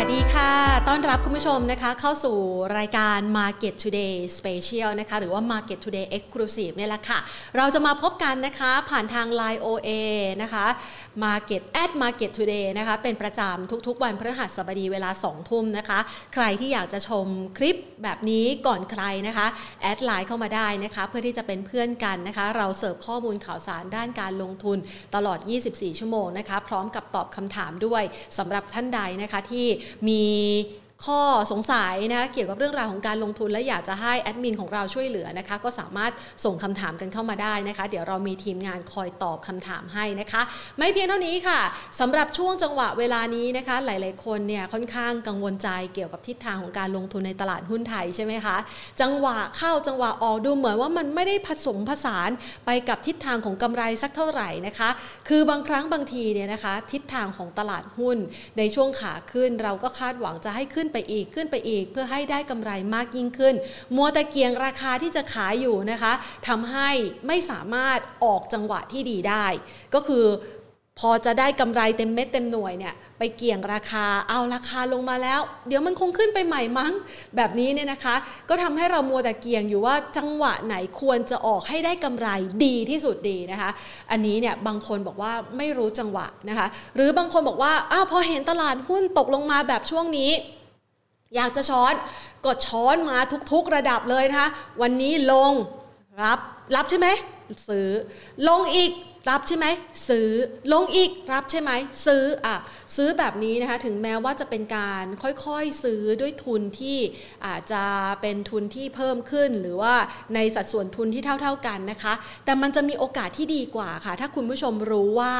สวัสดีค่ะ ต้อนรับคุณผู้ชมนะคะ เข้าสู่รายการ Market Today Special นะคะ หรือว่า Market Today Exclusive เนี่ยแหละค่ะ เราจะมาพบกันนะคะผ่านทาง Line OA นะคะ Market at Market Today นะคะ เป็นประจำทุกๆ วันพฤหัสบดีเวลา 2 ทุ่มนะคะ ใครที่อยากจะชมคลิปแบบนี้ก่อนใครนะคะ แอดไลน์เข้ามาได้นะคะ เพื่อที่จะเป็นเพื่อนกันนะคะ เราเสิร์ฟข้อมูลข่าวสารด้านการลงทุนตลอด 24 ชั่วโมงนะคะ พร้อมกับตอบคำถามด้วยสำหรับท่านใดนะคะที่มี ข้อสงสัยนะเกี่ยวกับเรื่องราวของการลงทุน และอยากจะให้แอดมินของเราช่วยเหลือนะคะก็สามารถส่งคำถามกันเข้ามาได้นะคะ เดี๋ยวเรามีทีมงานคอยตอบคำถามให้นะคะ ไม่เพียงเท่านี้ค่ะสำหรับช่วงจังหวะเวลานี้นะคะ หลาย ๆ คนเนี่ยค่อนข้างกังวลใจเกี่ยวกับทิศทางของการลงทุนในตลาดหุ้นไทยใช่ไหมคะจังหวะเข้าจังหวะออกดูเหมือนว่ามันไม่ได้ผสมผสานไปกับทิศทางของกำไรสักเท่าไหร่นะคะ คือบางครั้งบางทีเนี่ยนะคะทิศทางของตลาดหุ้นในช่วงขาขึ้นเราก็คาดหวังจะให้ขึ้นนไปอีกขึ้นไปอีก เพื่อให้ได้กำไรมากยิ่งขึ้น มัวตะเกียงราคาที่จะขายอยู่นะคะทำให้ไม่สามารถออกจังหวะที่ดีได้ ก็คือพอจะได้กำไรเต็มเม็ดเต็มหน่วยเนี่ยไปเกี่ยงราคาเอาราคาลงมาแล้ว เดี๋ยวมันคงขึ้นไปใหม่มั้ง แบบนี้เนี่ยนะคะ ก็ทำให้เรามัวแต่เกี่ยงอยู่ว่าจังหวะไหนควรจะออกให้ได้กำไรดีที่สุดดีนะคะ อันนี้เนี่ยบางคนบอกว่าไม่รู้จังหวะนะคะ หรือบางคนบอกว่าอ้าวพอเห็นตลาดหุ้นตกลงมาแบบช่วงนี้ อยากจะช้อนก็ช้อนมาทุกๆระดับเลยนะคะ วันนี้ลงรับรับใช่ไหมซื้อลงอีก รับใช่ไหมซื้อลงอีกรับใช่ไหมซื้ออะซื้อแบบนี้นะคะถึงแม้ว่าจะเป็นการค่อยๆซื้อด้วยทุนที่อาจจะเป็นทุนที่เพิ่มขึ้น หรือว่าในสัดส่วนทุนที่เท่า ๆกันนะคะ แต่มันจะมีโอกาสที่ดีกว่าค่ะ ถ้าคุณผู้ชมรู้ว่า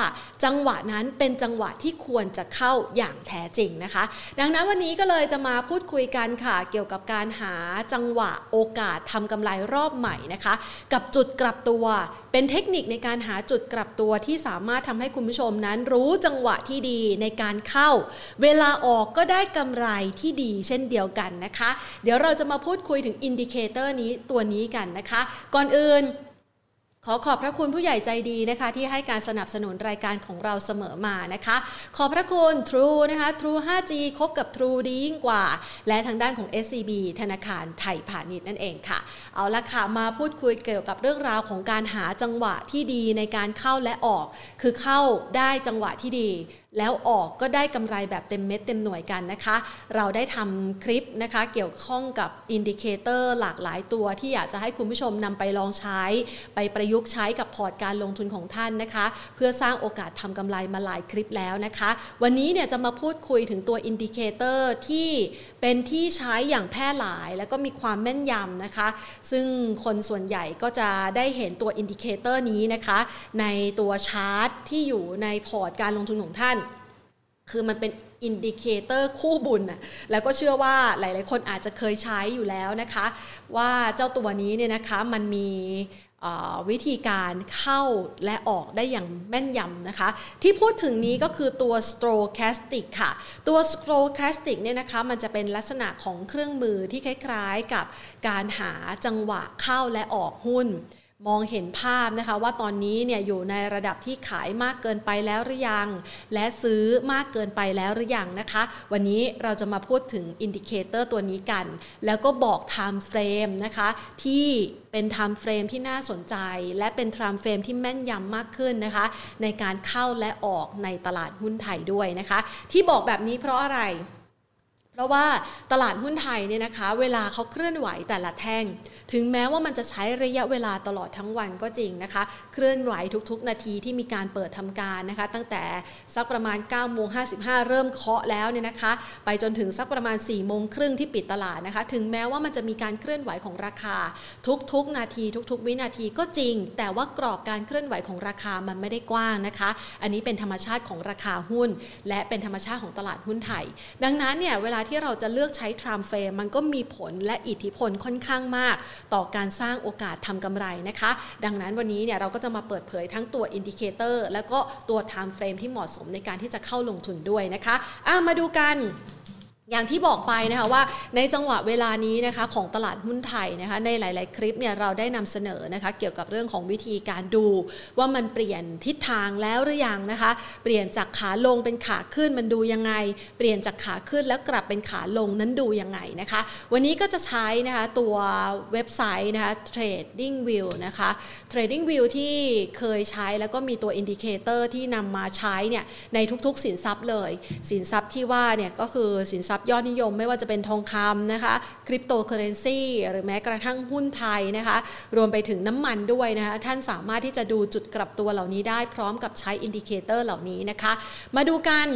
จังหวะนั้นเป็นจังหวะที่ควรจะเข้าอย่างแท้จริงนะคะ ดังนั้นวันนี้ก็เลยจะมาพูดคุยกันค่ะ เกี่ยวกับการหาจังหวะโอกาสทำกำไรรอบใหม่นะคะ กับจุดกลับตัวเป็นเทคนิคในการหาจุดกลับตัวที่สามารถทำให้คุณผู้ชมนั้นรู้จังหวะที่ดีในการเข้า เวลาออกก็ได้กำไรที่ดีเช่นเดียวกันนะคะ เดี๋ยวเราจะมาพูดคุยถึง indicator นี้ตัวนี้กันนะคะ ก่อนอื่น ขอขอบพระคุณผู้ใหญ่ใจดีนะคะ ที่ให้การสนับสนุนรายการของเราเสมอมานะคะ ขอบพระคุณ True นะคะ True 5G คบกับ True ดียิ่งกว่า และทางด้านของ SCB ธนาคารไทยพาณิชย์นั่นเองค่ะ เอาละค่ะมาพูดคุยเกี่ยวกับเรื่องราวของการหาจังหวะที่ดีในการเข้าและออก คือเข้าได้จังหวะที่ดี แล้วออกก็ได้กำไรแบบเต็มเม็ดเต็มหน่วยกันนะคะ เราได้ทำคลิปนะคะเกี่ยวข้องกับ indicator หลากหลายตัวที่อยากจะให้คุณผู้ชมนำไปลองใช้ ไปประยุกต์ใช้กับพอร์ตการลงทุนของท่านนะคะ เพื่อสร้างโอกาสทำกำไรมาหลายคลิปแล้วนะคะ วันนี้เนี่ยจะมาพูดคุยถึงตัว indicator ที่เป็นที่ใช้อย่างแพร่หลาย แล้วก็มีความแม่นยำนะคะ ซึ่งคนส่วนใหญ่ก็จะได้เห็นตัว indicator นี้นะคะ ในตัวชาร์ตที่อยู่ในพอร์ตการลงทุนของท่าน คือมันเป็น indicator คู่บุญน่ะแล้วก็เชื่อว่าหลาย ๆ คนอาจจะเคยใช้อยู่แล้วนะคะ ว่าเจ้าตัวนี้เนี่ยนะคะมันมีวิธีการเข้าและออกได้อย่างแม่นยำนะคะ ที่พูดถึงนี้ก็คือตัว stochastic ค่ะ ตัว stochastic เนี่ยนะคะมันจะเป็นลักษณะของเครื่องมือที่คล้าย ๆ กับการหาจังหวะเข้าและออกหุ้น มองเห็นภาพนะคะว่าตอนนี้เนี่ยอยู่ในระดับที่ขายมากเกินไปแล้วหรือยัง และซื้อมากเกินไปแล้วหรือยังนะคะ วันนี้เราจะมาพูดถึง indicator ตัวนี้กัน แล้วก็บอก time frame นะคะที่เป็น time frame ที่น่าสนใจ และเป็น time frame ที่แม่นยำมากขึ้นนะคะ ในการเข้าและออกในตลาดหุ้นไทยด้วยนะคะ ที่บอกแบบนี้เพราะอะไร เพราะว่าตลาดหุ้นไทยเนี่ยนะคะ เวลาเขาเคลื่อนไหวแต่ละแท่ง ถึงแม้ว่ามันจะใช้ระยะเวลาตลอดทั้งวันก็จริงนะคะ เคลื่อนไหวทุกๆ นาทีที่มีการเปิดทำการนะคะ ตั้งแต่สักประมาณ9โมง55เริ่มเคาะแล้วเนี่ยนะคะ ไปจนถึงสักประมาณ4โมงครึ่งที่ปิดตลาดนะคะ ถึงแม้ว่ามันจะมีการเคลื่อนไหวของราคา ทุกๆ นาที ทุก ๆ วินาทีก็จริง แต่ว่ากรอบการเคลื่อนไหวของราคามันไม่ได้กว้างนะคะ อันนี้เป็นธรรมชาติของราคาหุ้น และเป็นธรรมชาติของตลาดหุ้นไทย ดังนั้นเนี่ยเวลาที่เราจะเลือกใช้ time frame มันก็มีผลและอิทธิพลค่อนข้างมาก ต่อการสร้างโอกาสทำกำไรนะคะ ดังนั้นวันนี้เนี่ยเราก็จะมาเปิดเผยทั้งตัว indicator แล้วก็ตัว time frame ที่เหมาะสมในการที่จะเข้าลงทุนด้วยนะคะมาดูกัน อย่างที่บอกไปนะคะว่าในจังหวะเวลานี้นะคะของตลาดหุ้นไทยนะคะในหลาย ๆ คลิปเนี่ยเราได้นำเสนอนะคะเกี่ยวกับเรื่องของวิธีการดูว่ามันเปลี่ยนทิศทางแล้วหรือยังนะคะเปลี่ยนจากขาลงเป็นขาขึ้นมันดูยังไง เปลี่ยนจากขาขึ้นแล้วกลับเป็นขาลงนั้นดูยังไงนะคะวันนี้ก็จะใช้นะคะตัวเว็บไซต์นะคะ Trading View นะคะ Trading View ที่เคยใช้แล้วก็มีตัว indicator ที่นำมาใช้เนี่ยในทุก ๆ สินทรัพย์เลย สินทรัพย์ที่ว่าเนี่ยก็คือสินทรัพย์ยอดนิยม ไม่ว่าจะเป็นทองคำนะคะคริปโตเคอเรนซีหรือแม้กระทั่งหุ้นไทยนะคะรวมไปถึงน้ำมันด้วยนะคะท่านสามารถที่จะดูจุดกลับตัวเหล่านี้ได้พร้อมกับใช้ indicator เหล่านี้นะคะ มาดูกัน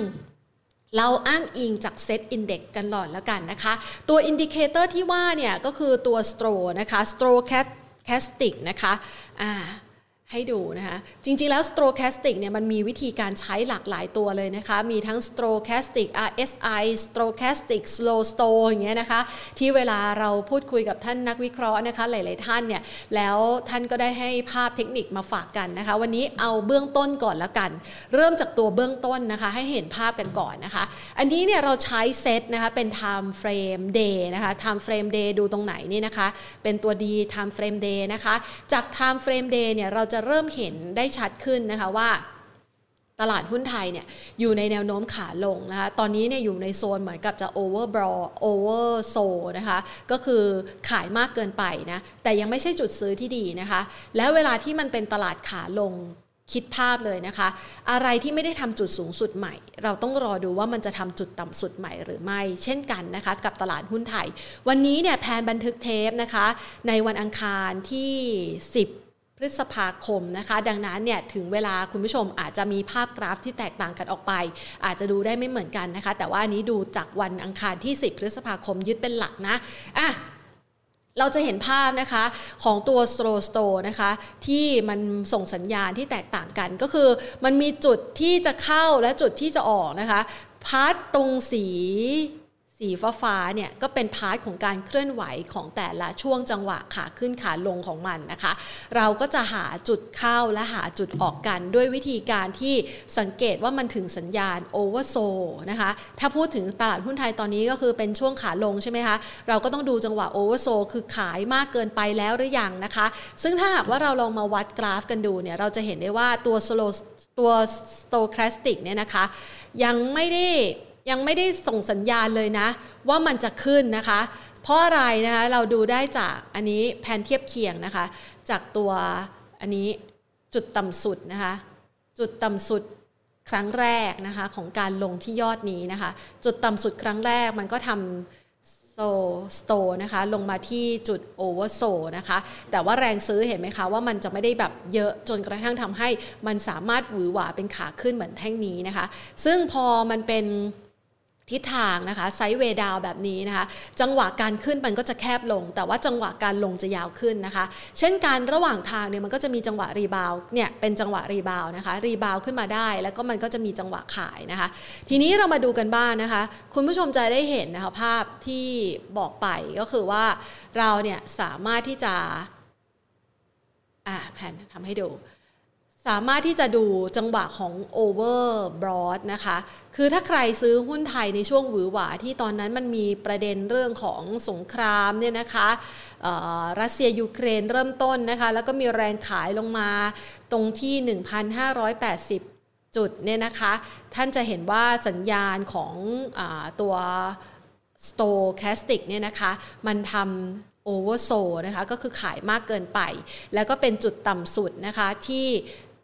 เราอ้างอิงจาก SET Index กันก่อนแล้วกันนะคะ ตัว indicator ที่ว่าเนี่ยก็คือตัว STO นะคะ Stochastic นะคะอ่า ให้ดูนะคะ จริงๆแล้ว stochastic เนี่ยมันมีวิธีการใช้หลากหลายตัวเลยนะคะ มีทั้ง stochastic RSI stochastic slow sto อย่างเงี้ยนะคะ ที่เวลาเราพูดคุยกับท่านนักวิเคราะห์นะคะ หลายๆท่านเนี่ย แล้วท่านก็ได้ให้ภาพเทคนิคมาฝากกันนะคะ วันนี้เอาเบื้องต้นก่อนละกัน เริ่มจากตัวเบื้องต้นนะคะ ให้เห็นภาพกันก่อนนะคะ อันนี้เนี่ยเราใช้เซตนะคะ เป็น time frame day นะคะ time frame day ดูตรงไหนนี่นะคะ เป็นตัว D time frame day นะคะ จาก time frame day เนี่ยเราจะเริ่มเห็นได้ชัดขึ้นนะคะว่าตลาดหุ้นไทยเนี่ยอยู่ในแนวโน้มขาลงนะคะ ตอนนี้เนี่ยอยู่ในโซนเหมือนกับจะ over broad over sold นะคะ ก็คือขายมากเกินไปนะ แต่ยังไม่ใช่จุดซื้อที่ดีนะคะ แล้วเวลาที่มันเป็นตลาดขาลงคิดภาพเลยนะคะ อะไรที่ไม่ได้ทำจุดสูงสุดใหม่ เราต้องรอดูว่ามันจะทำจุดต่ำสุดใหม่หรือไม่ เช่นกันนะคะ กับตลาดหุ้นไทย วันนี้เนี่ยแพนบันทึกเทปนะคะ ในวันอังคารที่ 10 พฤษภาคมนะคะ ดังนั้นเนี่ยถึงเวลาคุณผู้ชมอาจจะมีภาพกราฟที่แตกต่างกันออกไป อาจจะดูได้ไม่เหมือนกันนะคะ แต่ว่าอันนี้ดูจากวันอังคารที่ 10 พฤษภาคมยึดเป็นหลักนะอะเราจะเห็นภาพนะคะของตัว slow sto นะคะที่มันส่งสัญญาณที่แตกต่างกันก็คือ มันมีจุดที่จะเข้าและจุดที่จะออกนะคะ part ตรงสี สีฟ้าฟ้าเนี่ยก็เป็น part ของการเคลื่อนไหวของแต่ละช่วงจังหวะขาขึ้นขาลงของมันนะคะ เราก็จะหาจุดเข้าและหาจุดออกกันด้วยวิธีการที่สังเกตว่ามันถึงสัญญาณ oversold นะคะ ถ้าพูดถึงตลาดหุ้นไทยตอนนี้ก็คือเป็นช่วงขาลงใช่ไหมคะเราก็ต้องดูจังหวะ oversold คือขายมากเกินไปแล้วหรือยังนะคะ ซึ่งถ้าหากว่าเราลองมาวัดกราฟกันดูเนี่ยเราจะเห็นได้ว่าตัว slow ตัว stochastic เนี่ยนะคะยังไม่ได้ ยังไม่ได้ส่งสัญญาณเลยนะ ว่ามันจะขึ้นนะคะ เพราะอะไรนะคะเราดูได้จากอันนี้แผนเทียบเคียงนะคะ จากตัวอันนี้จุดต่ำสุดนะคะ จุดต่ำสุดครั้งแรกนะคะของการลงที่ยอดนี้นะคะ จุดต่ำสุดครั้งแรกมันก็ทำ slow sto นะคะลงมาที่จุด oversold นะคะ แต่ว่าแรงซื้อเห็นไหมคะว่ามันจะไม่ได้แบบเยอะจนกระทั่งทำให้มันสามารถหวือหวาเป็นขาขึ้นเหมือนแท่งนี้นะคะ ซึ่งพอมันเป็น ทิศทางนะคะ sideway down แบบนี้นะคะ จังหวะการขึ้นมันก็จะแคบลง แต่ว่าจังหวะการลงจะยาวขึ้นนะคะ เช่นการระหว่างทางเนี่ยมันก็จะมีจังหวะ rebound เนี่ยเป็นจังหวะ rebound นะคะ rebound ขึ้นมาได้ แล้วก็มันก็จะมีจังหวะขายนะคะ ทีนี้เรามาดูกันบ้างนะคะ คุณผู้ชมจะได้เห็นนะคะภาพที่บอกไปก็คือว่าเราเนี่ยสามารถที่จะอ่าแผนทำให้ดู สามารถที่จะดูจังหวะของ overbought นะคะ คือถ้าใครซื้อหุ้นไทยในช่วงหวือหวาที่ตอนนั้นมันมีประเด็นเรื่องของสงครามเนี่ยนะคะรัสเซียยูเครนเริ่มต้นนะคะ แล้วก็มีแรงขายลงมาตรงที่ 1,580 จุดเนี่ยนะคะ ท่านจะเห็นว่าสัญญาณของอตัว stochastic เนี่ยนะคะ มันทำโอเวอร์โซนะคะก็คือขายมากเกินไป แล้วก็เป็นจุดต่ำสุดนะคะที่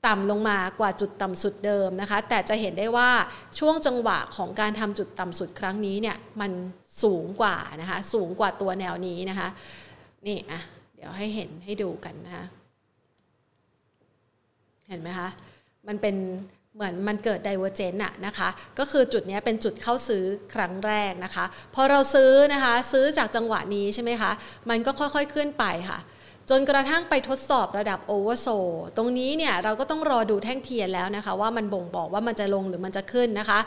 ต่ำลงมากว่าจุดต่ำสุดเดิมนะคะ แต่จะเห็นได้ว่าช่วงจังหวะของการทำจุดต่ำสุดครั้งนี้เนี่ยมันสูงกว่านะคะสูงกว่าตัวแนวนี้นะคะนี่อะเดี๋ยวให้เห็นให้ดูกันนะคะเห็นไหมคะมันเป็นเหมือนมันเกิดไดเวอร์เจนอะนะคะก็คือจุดนี้เป็นจุดเข้าซื้อครั้งแรกนะคะพอเราซื้อนะคะซื้อจากจังหวะนี้ใช่ไหมคะมันก็ค่อยๆขึ้นไปค่ะ จนกระทั่งไปทดสอบระดับ oversold ตรงนี้เนี่ยเราก็ต้องรอดูแท่งเทียนแล้วนะคะ ว่ามันบ่งบอกว่ามันจะลงหรือมันจะขึ้นนะคะ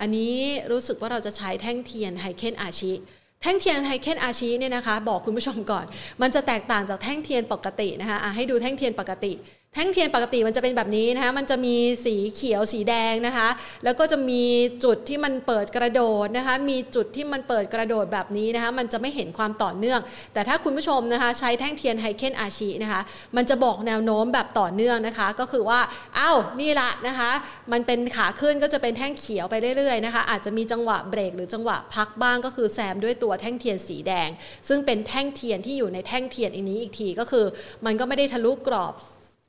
อันนี้รู้สึกว่าเราจะใช้แท่งเทียน Heikin Ashi แท่งเทียน Heikin Ashi เนี่ยนะคะ บอกคุณผู้ชมก่อน มันจะแตกต่างจากแท่งเทียนปกตินะคะ ให้ดูแท่งเทียนปกติ แท่งเทียนปกติมันจะเป็นแบบนี้นะคะ มันจะมีสีเขียวสีแดงนะคะ แล้วก็จะมีจุดที่มันเปิดกระโดดนะคะ มีจุดที่มันเปิดกระโดดแบบนี้นะคะ มันจะไม่เห็นความต่อเนื่อง แต่ถ้าคุณผู้ชมนะคะใช้แท่งเทียน Heikin Ashi นะคะ มันจะบอกแนวโน้มแบบต่อเนื่องนะคะ ก็คือว่าเอ้านี่ละนะคะ มันเป็นขาขึ้นก็จะเป็นแท่งเขียวไปเรื่อยๆนะคะ อาจจะมีจังหวะเบรกหรือจังหวะพักบ้างก็คือแซมด้วยตัวแท่งเทียนสีแดง ซึ่งเป็นแท่งเทียนที่อยู่ในแท่งเทียนอันนี้อีกทีก็คือ มันก็ไม่ได้ทะลุกรอบ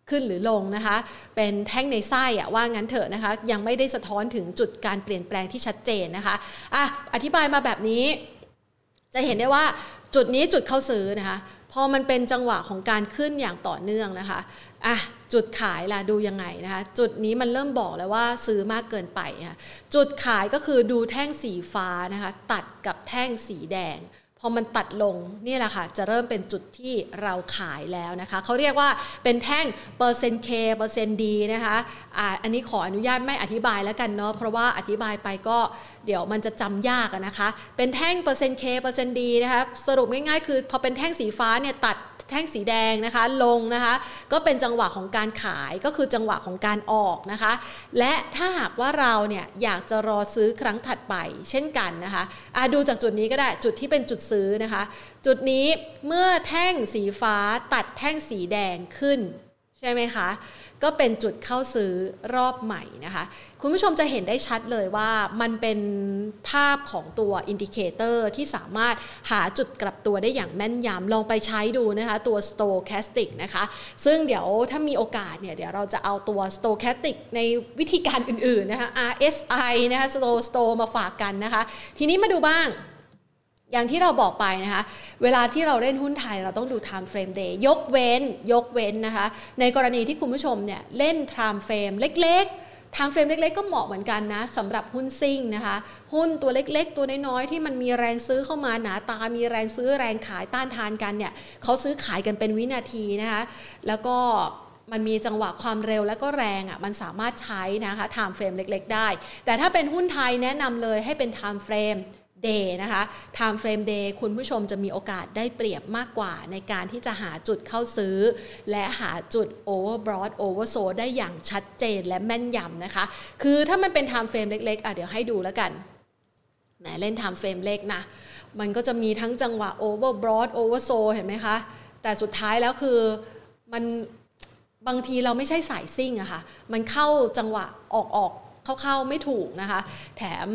ขึ้นหรือลงนะคะ เป็นแท่งในไส้อะว่างั้นเถอะนะคะ ยังไม่ได้สะท้อนถึงจุดการเปลี่ยนแปลงที่ชัดเจนนะคะอะอธิบายมาแบบนี้ จะเห็นได้ว่าจุดนี้จุดเข้าซื้อนะคะ พอมันเป็นจังหวะของการขึ้นอย่างต่อเนื่องนะคะอะจุดขายล่ะดูยังไงนะคะจุดนี้มันเริ่มบอกแล้วว่าซื้อมากเกินไปค่ะจุดขายก็คือดูแท่งสีฟ้านะคะตัดกับแท่งสีแดง พอมันตัดลงนี่แหละค่ะ จะเริ่มเป็นจุดที่เราขายแล้วนะคะเขาเรียกว่าเป็นแท่งเปอร์เซ็นต์เคเปอร์เซ็นต์ดีนะคะอ่าอันนี้ขออนุญาตไม่อธิบายแล้วกันเนาะเพราะว่าอธิบายไปก็เดี๋ยวมันจะจำยากนะคะ เป็นแท่งเปอร์เซ็นต์เคเปอร์เซ็นต์ดีนะคะสรุปง่ายๆ คือพอเป็นแท่งสีฟ้าเนี่ยตัดแท่งสีแดงนะคะลงนะคะก็เป็นจังหวะของการขายก็คือจังหวะของการออกนะคะ และถ้าหากว่าเราเนี่ยอยากจะรอซื้อครั้งถัดไป เช่นกันนะคะะดูจากจุดนี้ก็ได้จุดที่เป็นจุดซื้อนะคะ จุดนี้เมื่อแท่งสีฟ้าตัดแท่งสีแดงขึ้นใช่ไหมคะ ก็เป็นจุดเข้าซื้อรอบใหม่นะคะ คุณผู้ชมจะเห็นได้ชัดเลยว่ามันเป็นภาพของตัว indicator ที่สามารถหาจุดกลับตัวได้อย่างแม่นยำลองไปใช้ดูนะคะ ตัว Stochastic นะคะ ซึ่งเดี๋ยวถ้ามีโอกาสเนี่ย เดี๋ยวเราจะเอาตัว Stochastic ในวิธีการอื่นๆนะคะ RSI นะคะ slow sto มาฝากกันนะคะ ทีนี้มาดูบ้าง อย่างที่เราบอกไปนะคะ เวลาที่เราเล่นหุ้นไทยเราต้องดู time frame day ยกเว้น ยกเว้นนะคะ ในกรณีที่คุณผู้ชมเนี่ยเล่น time frame เล็กๆ time frame เล็ก ๆ ก็เหมาะเหมือนกันนะสำหรับหุ้นซิ่งนะคะ หุ้นตัวเล็กๆ ตัวน้อยๆ ที่มันมีแรงซื้อเข้ามาหนาตา มีแรงซื้อแรงขายต้านทานกันเนี่ยเขาซื้อขายกันเป็นวินาทีนะคะ แล้วก็มันมีจังหวะความเร็วและก็แรงอะ่ะมันสามารถใช้นะคะ time frame เล็ก ๆ ได้ แต่ถ้าเป็นหุ้นไทยแนะนำเลยให้เป็น time frame day นะคะ time frame day คุณผู้ชมจะมีโอกาสได้เปรียบมากกว่าในการที่จะหาจุดเข้าซื้อ และหาจุด overbought oversold ได้อย่างชัดเจนและแม่นยำนะคะ คือถ้ามันเป็น time frame เล็กๆอะเดี๋ยวให้ดูแล้วกันแหมเล่น time frame เล็กนะ มันก็จะมีทั้งจังหวะ overbought oversold เห็นไหมคะ แต่สุดท้ายแล้วคือมันบางทีเราไม่ใช่สายซิ่งอะคะ่ะ มันเข้าจังหวะออกออกเข้าๆไม่ถูกนะคะ แถม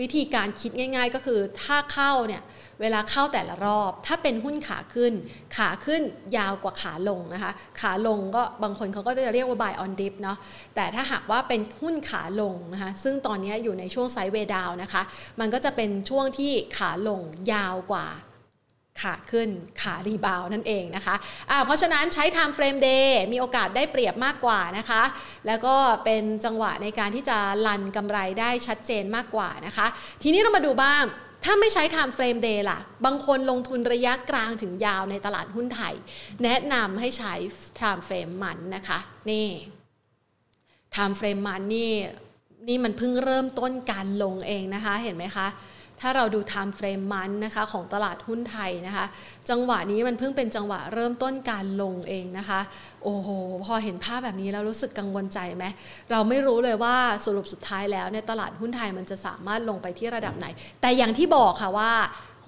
วิธีการคิดง่าย ๆ ก็คือถ้าเข้าเนี่ยเวลาเข้าแต่ละรอบ ถ้าเป็นหุ้นขาขึ้น ขาขึ้นยาวกว่าขาลงนะคะ ขาลงก็บางคนเขาก็จะเรียกว่า buy on dip เนาะแต่ถ้าหากว่าเป็นหุ้นขาลงนะคะซึ่งตอนนี้อยู่ในช่วงไซด์เวดาวนะคะ มันก็จะเป็นช่วงที่ขาลงยาวกว่า ขาขึ้นขารีบาวนั่นเองนะคะะเพราะฉะนั้นใช้ time frame day มีโอกาสได้เปรียบมากกว่านะคะ แล้วก็เป็นจังหวะในการที่จะลันกำไรได้ชัดเจนมากกว่านะคะ ทีนี้เรามาดูบ้างถ้าไม่ใช้ time frame day ล่ะ บางคนลงทุนระยะกลางถึงยาวในตลาดหุ้นไทย แนะนำให้ใช้ time frame มันนะคะ นี่ time frame มันนี่ นี่มันเพิ่งเริ่มต้นการลงเองนะคะ เห็นไหมคะ ถ้าเราดู time frame มันนะคะของตลาดหุ้นไทยนะคะ จังหวะนี้มันเพิ่งเป็นจังหวะเริ่มต้นการลงเองนะคะ โอ้โห พอเห็นภาพแบบนี้แล้วรู้สึกกังวลใจไหมเราไม่รู้เลยว่าสรุปสุดท้ายแล้วในตลาดหุ้นไทยมันจะสามารถลงไปที่ระดับไหน แต่อย่างที่บอกค่ะว่า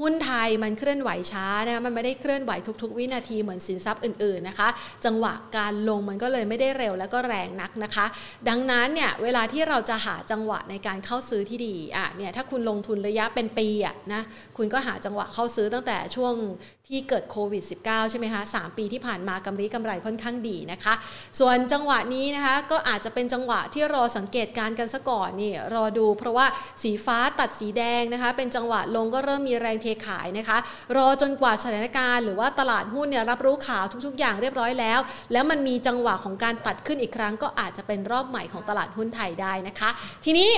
หุ้นไทยมันเคลื่อนไหวช้านะมันไม่ได้เคลื่อนไหวทุก ๆ วินาทีเหมือนสินทรัพย์อื่นๆนะคะ จังหวะการลงมันก็เลยไม่ได้เร็วแล้วก็แรงนักนะคะ ดังนั้นเนี่ยเวลาที่เราจะหาจังหวะในการเข้าซื้อที่ดีอะเนี่ยถ้าคุณลงทุนระยะเป็นปีอะนะคุณก็หาจังหวะเข้าซื้อตั้งแต่ช่วงที่เกิดโควิด -19 ใช่ไหมคะ3ปีที่ผ่านมากำไรกำไรค่อนข้างดีนะคะ ส่วนจังหวะนี้นะคะก็อาจจะเป็นจังหวะที่รอสังเกตการกันซะก่อนนี่รอดู เพราะว่าสีฟ้าตัดสีแดงนะคะ เป็นจังหวะลงก็เริ่มมีแรงเทขายนะคะ รอจนกว่าสถานการณ์หรือว่าตลาดหุ้นเนี่ยรับรู้ข่าวทุก ๆ อย่างเรียบร้อยแล้ว แล้วมันมีจังหวะของการตัดขึ้นอีกครั้ง ก็อาจจะเป็นรอบใหม่ของตลาดหุ้นไทยได้นะคะ ทีนี้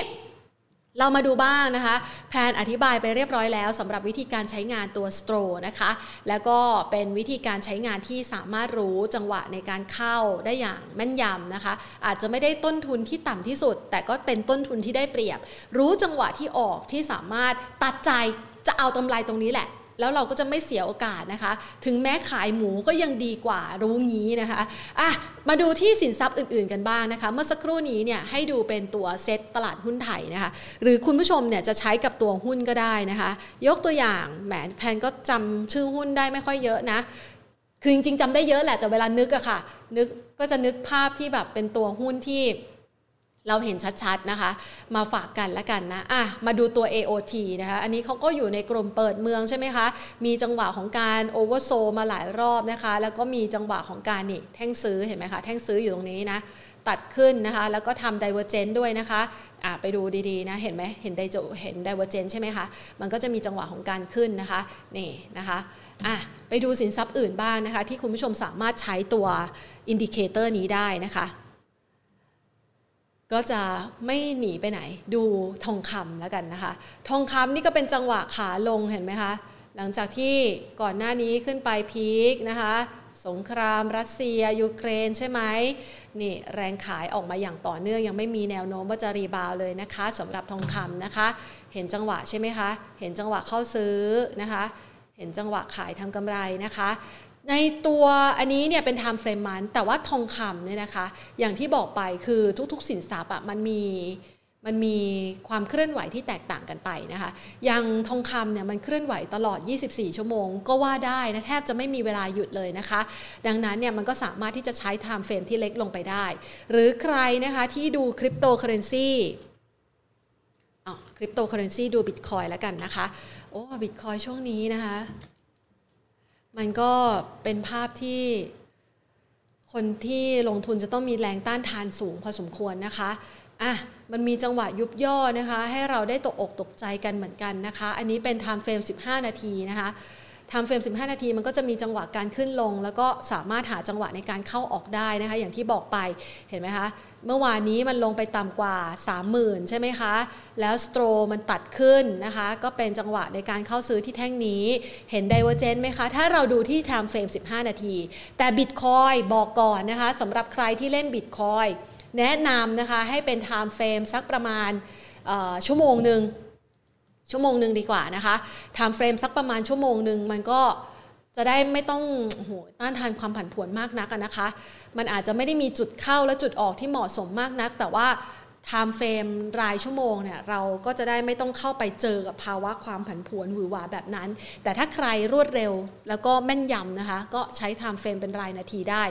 เรามาดูบ้างนะคะ แพนอธิบายไปเรียบร้อยแล้วสำหรับวิธีการใช้งานตัวสโตรนะคะ แล้วก็เป็นวิธีการใช้งานที่สามารถรู้จังหวะในการเข้าได้อย่างแม่นยำนะคะ อาจจะไม่ได้ต้นทุนที่ต่ำที่สุด แต่ก็เป็นต้นทุนที่ได้เปรียบ รู้จังหวะที่ออกที่สามารถตัดใจ จะเอากำไรตรงนี้แหละ แล้วเราก็จะไม่เสียโอกาสนะคะ ถึงแม้ขายหมูก็ยังดีกว่ารู้งี้นะคะอะมาดูที่สินทรัพย์อื่นๆกันบ้างนะคะ เมื่อสักครู่นี้เนี่ยให้ดูเป็นตัวเซ็ตตลาดหุ้นไทยนะคะ หรือคุณผู้ชมเนี่ยจะใช้กับตัวหุ้นก็ได้นะคะ ยกตัวอย่างแหมแพนก็จำชื่อหุ้นได้ไม่ค่อยเยอะนะคือจริงๆจำได้เยอะแหละแต่เวลานึกอะค่ะ นึกก็จะนึกภาพที่แบบเป็นตัวหุ้นที่ เราเห็นชัดๆนะคะ มาฝากกันล้วกันนะอะมาดูตัว AOT นะคะอันนี้เขาก็อยู่ในกลุ่มเปิดเมืองใช่ไหมคะมีจังหวะของการ oversold มาหลายรอบนะคะ แล้วก็มีจังหวะของการนี่แท่งซื้อเห็นไหมคะแท่งซื้ออยู่ตรงนี้นะตัดขึ้นนะคะ แล้วก็ทำ divergence ด้วยนะคะอะไปดูดีๆนะ เห็นไหมเห็นไดจเห็น divergence ใช่ไหมคะ มันก็จะมีจังหวะของการขึ้นนะคะ นี่นะคะอะไปดูสินทรัพย์อื่นบ้างนะคะ ที่คุณผู้ชมสามารถใช้ตัว indicator นี้ได้นะคะ ก็จะไม่หนีไปไหน ดูทองคำแล้วกันนะคะ ทองคำนี่ก็เป็นจังหวะขาลงเห็นไหมคะ หลังจากที่ก่อนหน้านี้ขึ้นไปพีคนะคะ สงครามรัสเซีย ยูเครนใช่ไหมนี่แรงขายออกมาอย่างต่อเนื่อง ยังไม่มีแนวโน้มว่าจะรีบาวเลยนะคะสำหรับทองคำนะคะ เห็นจังหวะใช่ไหมคะ เห็นจังหวะเข้าซื้อนะคะ เห็นจังหวะขายทำกำไรนะคะ ในตัวอันนี้เนี่ยเป็น time frame มัน แต่ว่าทองคำเนี่ยนะคะ อย่างที่บอกไปคือทุกๆ สินทรัพย์อะมันมีมันมีความเคลื่อนไหวที่แตกต่างกันไปนะคะอย่างทองคำเนี่ยมันเคลื่อนไหวตลอด 24 ชั่วโมง ก็ว่าได้นะแทบจะไม่มีเวลาหยุดเลยนะคะ ดังนั้นเนี่ยมันก็สามารถที่จะใช้ time frame ที่เล็กลงไปได้ หรือใครนะคะที่ดูคริปโตเคอเรนซีอ๋อคริปโตเคอเรนซีดูบิตคอยน์แล้วกันนะคะ โอ้บิตคอยน์ช่วงนี้นะคะ มันก็เป็นภาพที่คนที่ลงทุนจะต้องมีแรงต้านทานสูงพอสมควรนะคะอะมันมีจังหวะยุบย่อนะคะ ให้เราได้ตกอกตกใจกันเหมือนกันนะคะ อันนี้เป็น time frame 15 นาทีนะคะ ทำเฟรม 15 นาทีมันก็จะมีจังหวะการขึ้นลง แล้วก็สามารถหาจังหวะในการเข้าออกได้นะคะ อย่างที่บอกไปเห็นไหมคะ เมื่อวานนี้มันลงไปต่ำกว่า 30,000 ใช่ไหมคะ แล้วสโตรมันตัดขึ้นนะคะ ก็เป็นจังหวะในการเข้าซื้อที่แท่งนี้ เห็น divergence ไหมคะ ถ้าเราดูที่ time frame 15 นาที แต่บิตคอยน์บอกก่อนนะคะสำหรับใครที่เล่นบิตคอยน์แนะนำนะคะให้เป็น time frame สักประมาณชั่วโมงหนึ่ง ชั่วโมงหนึ่งดีกว่านะคะ time frame สักประมาณชั่วโมงหนึ่งมันก็จะได้ไม่ต้องโหต้านทานความผันผวนมากนักนะคะ มันอาจจะไม่ได้มีจุดเข้าและจุดออกที่เหมาะสมมากนัก แต่ว่า time frame รายชั่วโมงเนี่ยเราก็จะได้ไม่ต้องเข้าไปเจอกับภาวะความผันผวนหวือหวาแบบนั้น แต่ถ้าใครรวดเร็วแล้วก็แม่นยำนะคะ ก็ใช้ time frame เป็นรายนาทีได้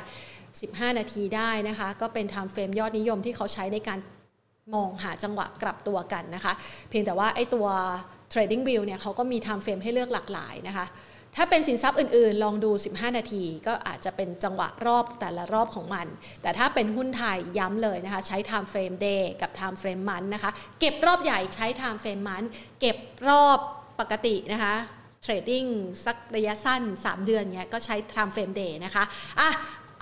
15 นาทีได้นะคะ ก็เป็น time frame ยอดนิยมที่เขาใช้ในการ มองหาจังหวะกลับตัวกันนะคะ เพียงแต่ว่าไอ้ตัว trading view เนี่ยเขาก็มี time frame ให้เลือกหลากหลายนะคะถ้าเป็นสินทรัพย์อื่นๆ ลองดู 15 นาที ก็อาจจะเป็นจังหวะรอบแต่ละรอบของมัน แต่ถ้าเป็นหุ้นไทยย้ำเลยนะคะ ใช้ time frame day กับ time frame month นะคะ เก็บรอบใหญ่ใช้ time frame month เก็บรอบปกตินะคะ trading สักระยะสั้น 3 เดือนเนี้ยก็ใช้ time frame day นะคะ อะ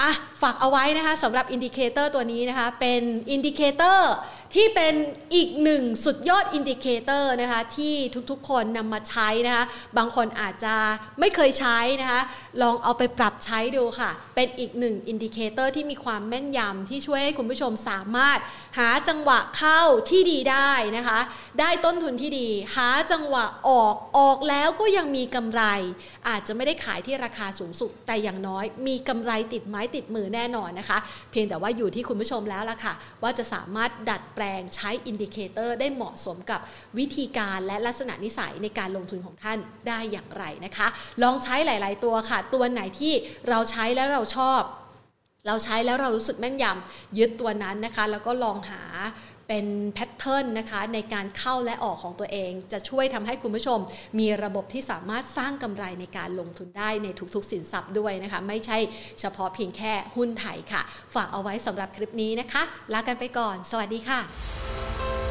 อะ ฝากเอาไว้นะคะสำหรับ indicator ตัวนี้นะคะเป็น indicator ที่เป็นอีกหนึ่งสุดยอด indicator นะคะที่ทุกๆคนนำมาใช้นะคะบางคนอาจจะไม่เคยใช้นะคะลองเอาไปปรับใช้ดูค่ะ เป็นอีกหนึ่งอินดิเคเตอร์ที่มีความแม่นยำที่ช่วยให้คุณผู้ชมสามารถหาจังหวะเข้าที่ดีได้นะคะ ได้ต้นทุนที่ดี หาจังหวะออกออกแล้วก็ยังมีกำไร อาจจะไม่ได้ขายที่ราคาสูงสุดแต่อย่างน้อย มีกำไรติดไม้ติดมือแน่นอนนะคะ เพียงแต่ว่าอยู่ที่คุณผู้ชมแล้วล่ะค่ะ ว่าจะสามารถดัดแปลงใช้ indicator ได้เหมาะสมกับวิธีการและลักษณะนิสัยในการลงทุนของท่านได้อย่างไรนะคะ ลองใช้หลาย ๆ ตัวค่ะ ตัวไหนที่เราใช้แล้วเราชอบ เราใช้แล้วเรารู้สึกแม่นยำยึดตัวนั้นนะคะ แล้วก็ลองหา เป็นแพทเทิร์นนะคะในการเข้าและออกของตัวเอง จะช่วยทำให้คุณผู้ชม มีระบบที่สามารถสร้างกำไรในการลงทุนได้ในทุกๆ สินทรัพย์ด้วยนะคะ ไม่ใช่เฉพาะเพียงแค่หุ้นไทยค่ะ ฝากเอาไว้สำหรับคลิปนี้นะคะ ลากันไปก่อน สวัสดีค่ะ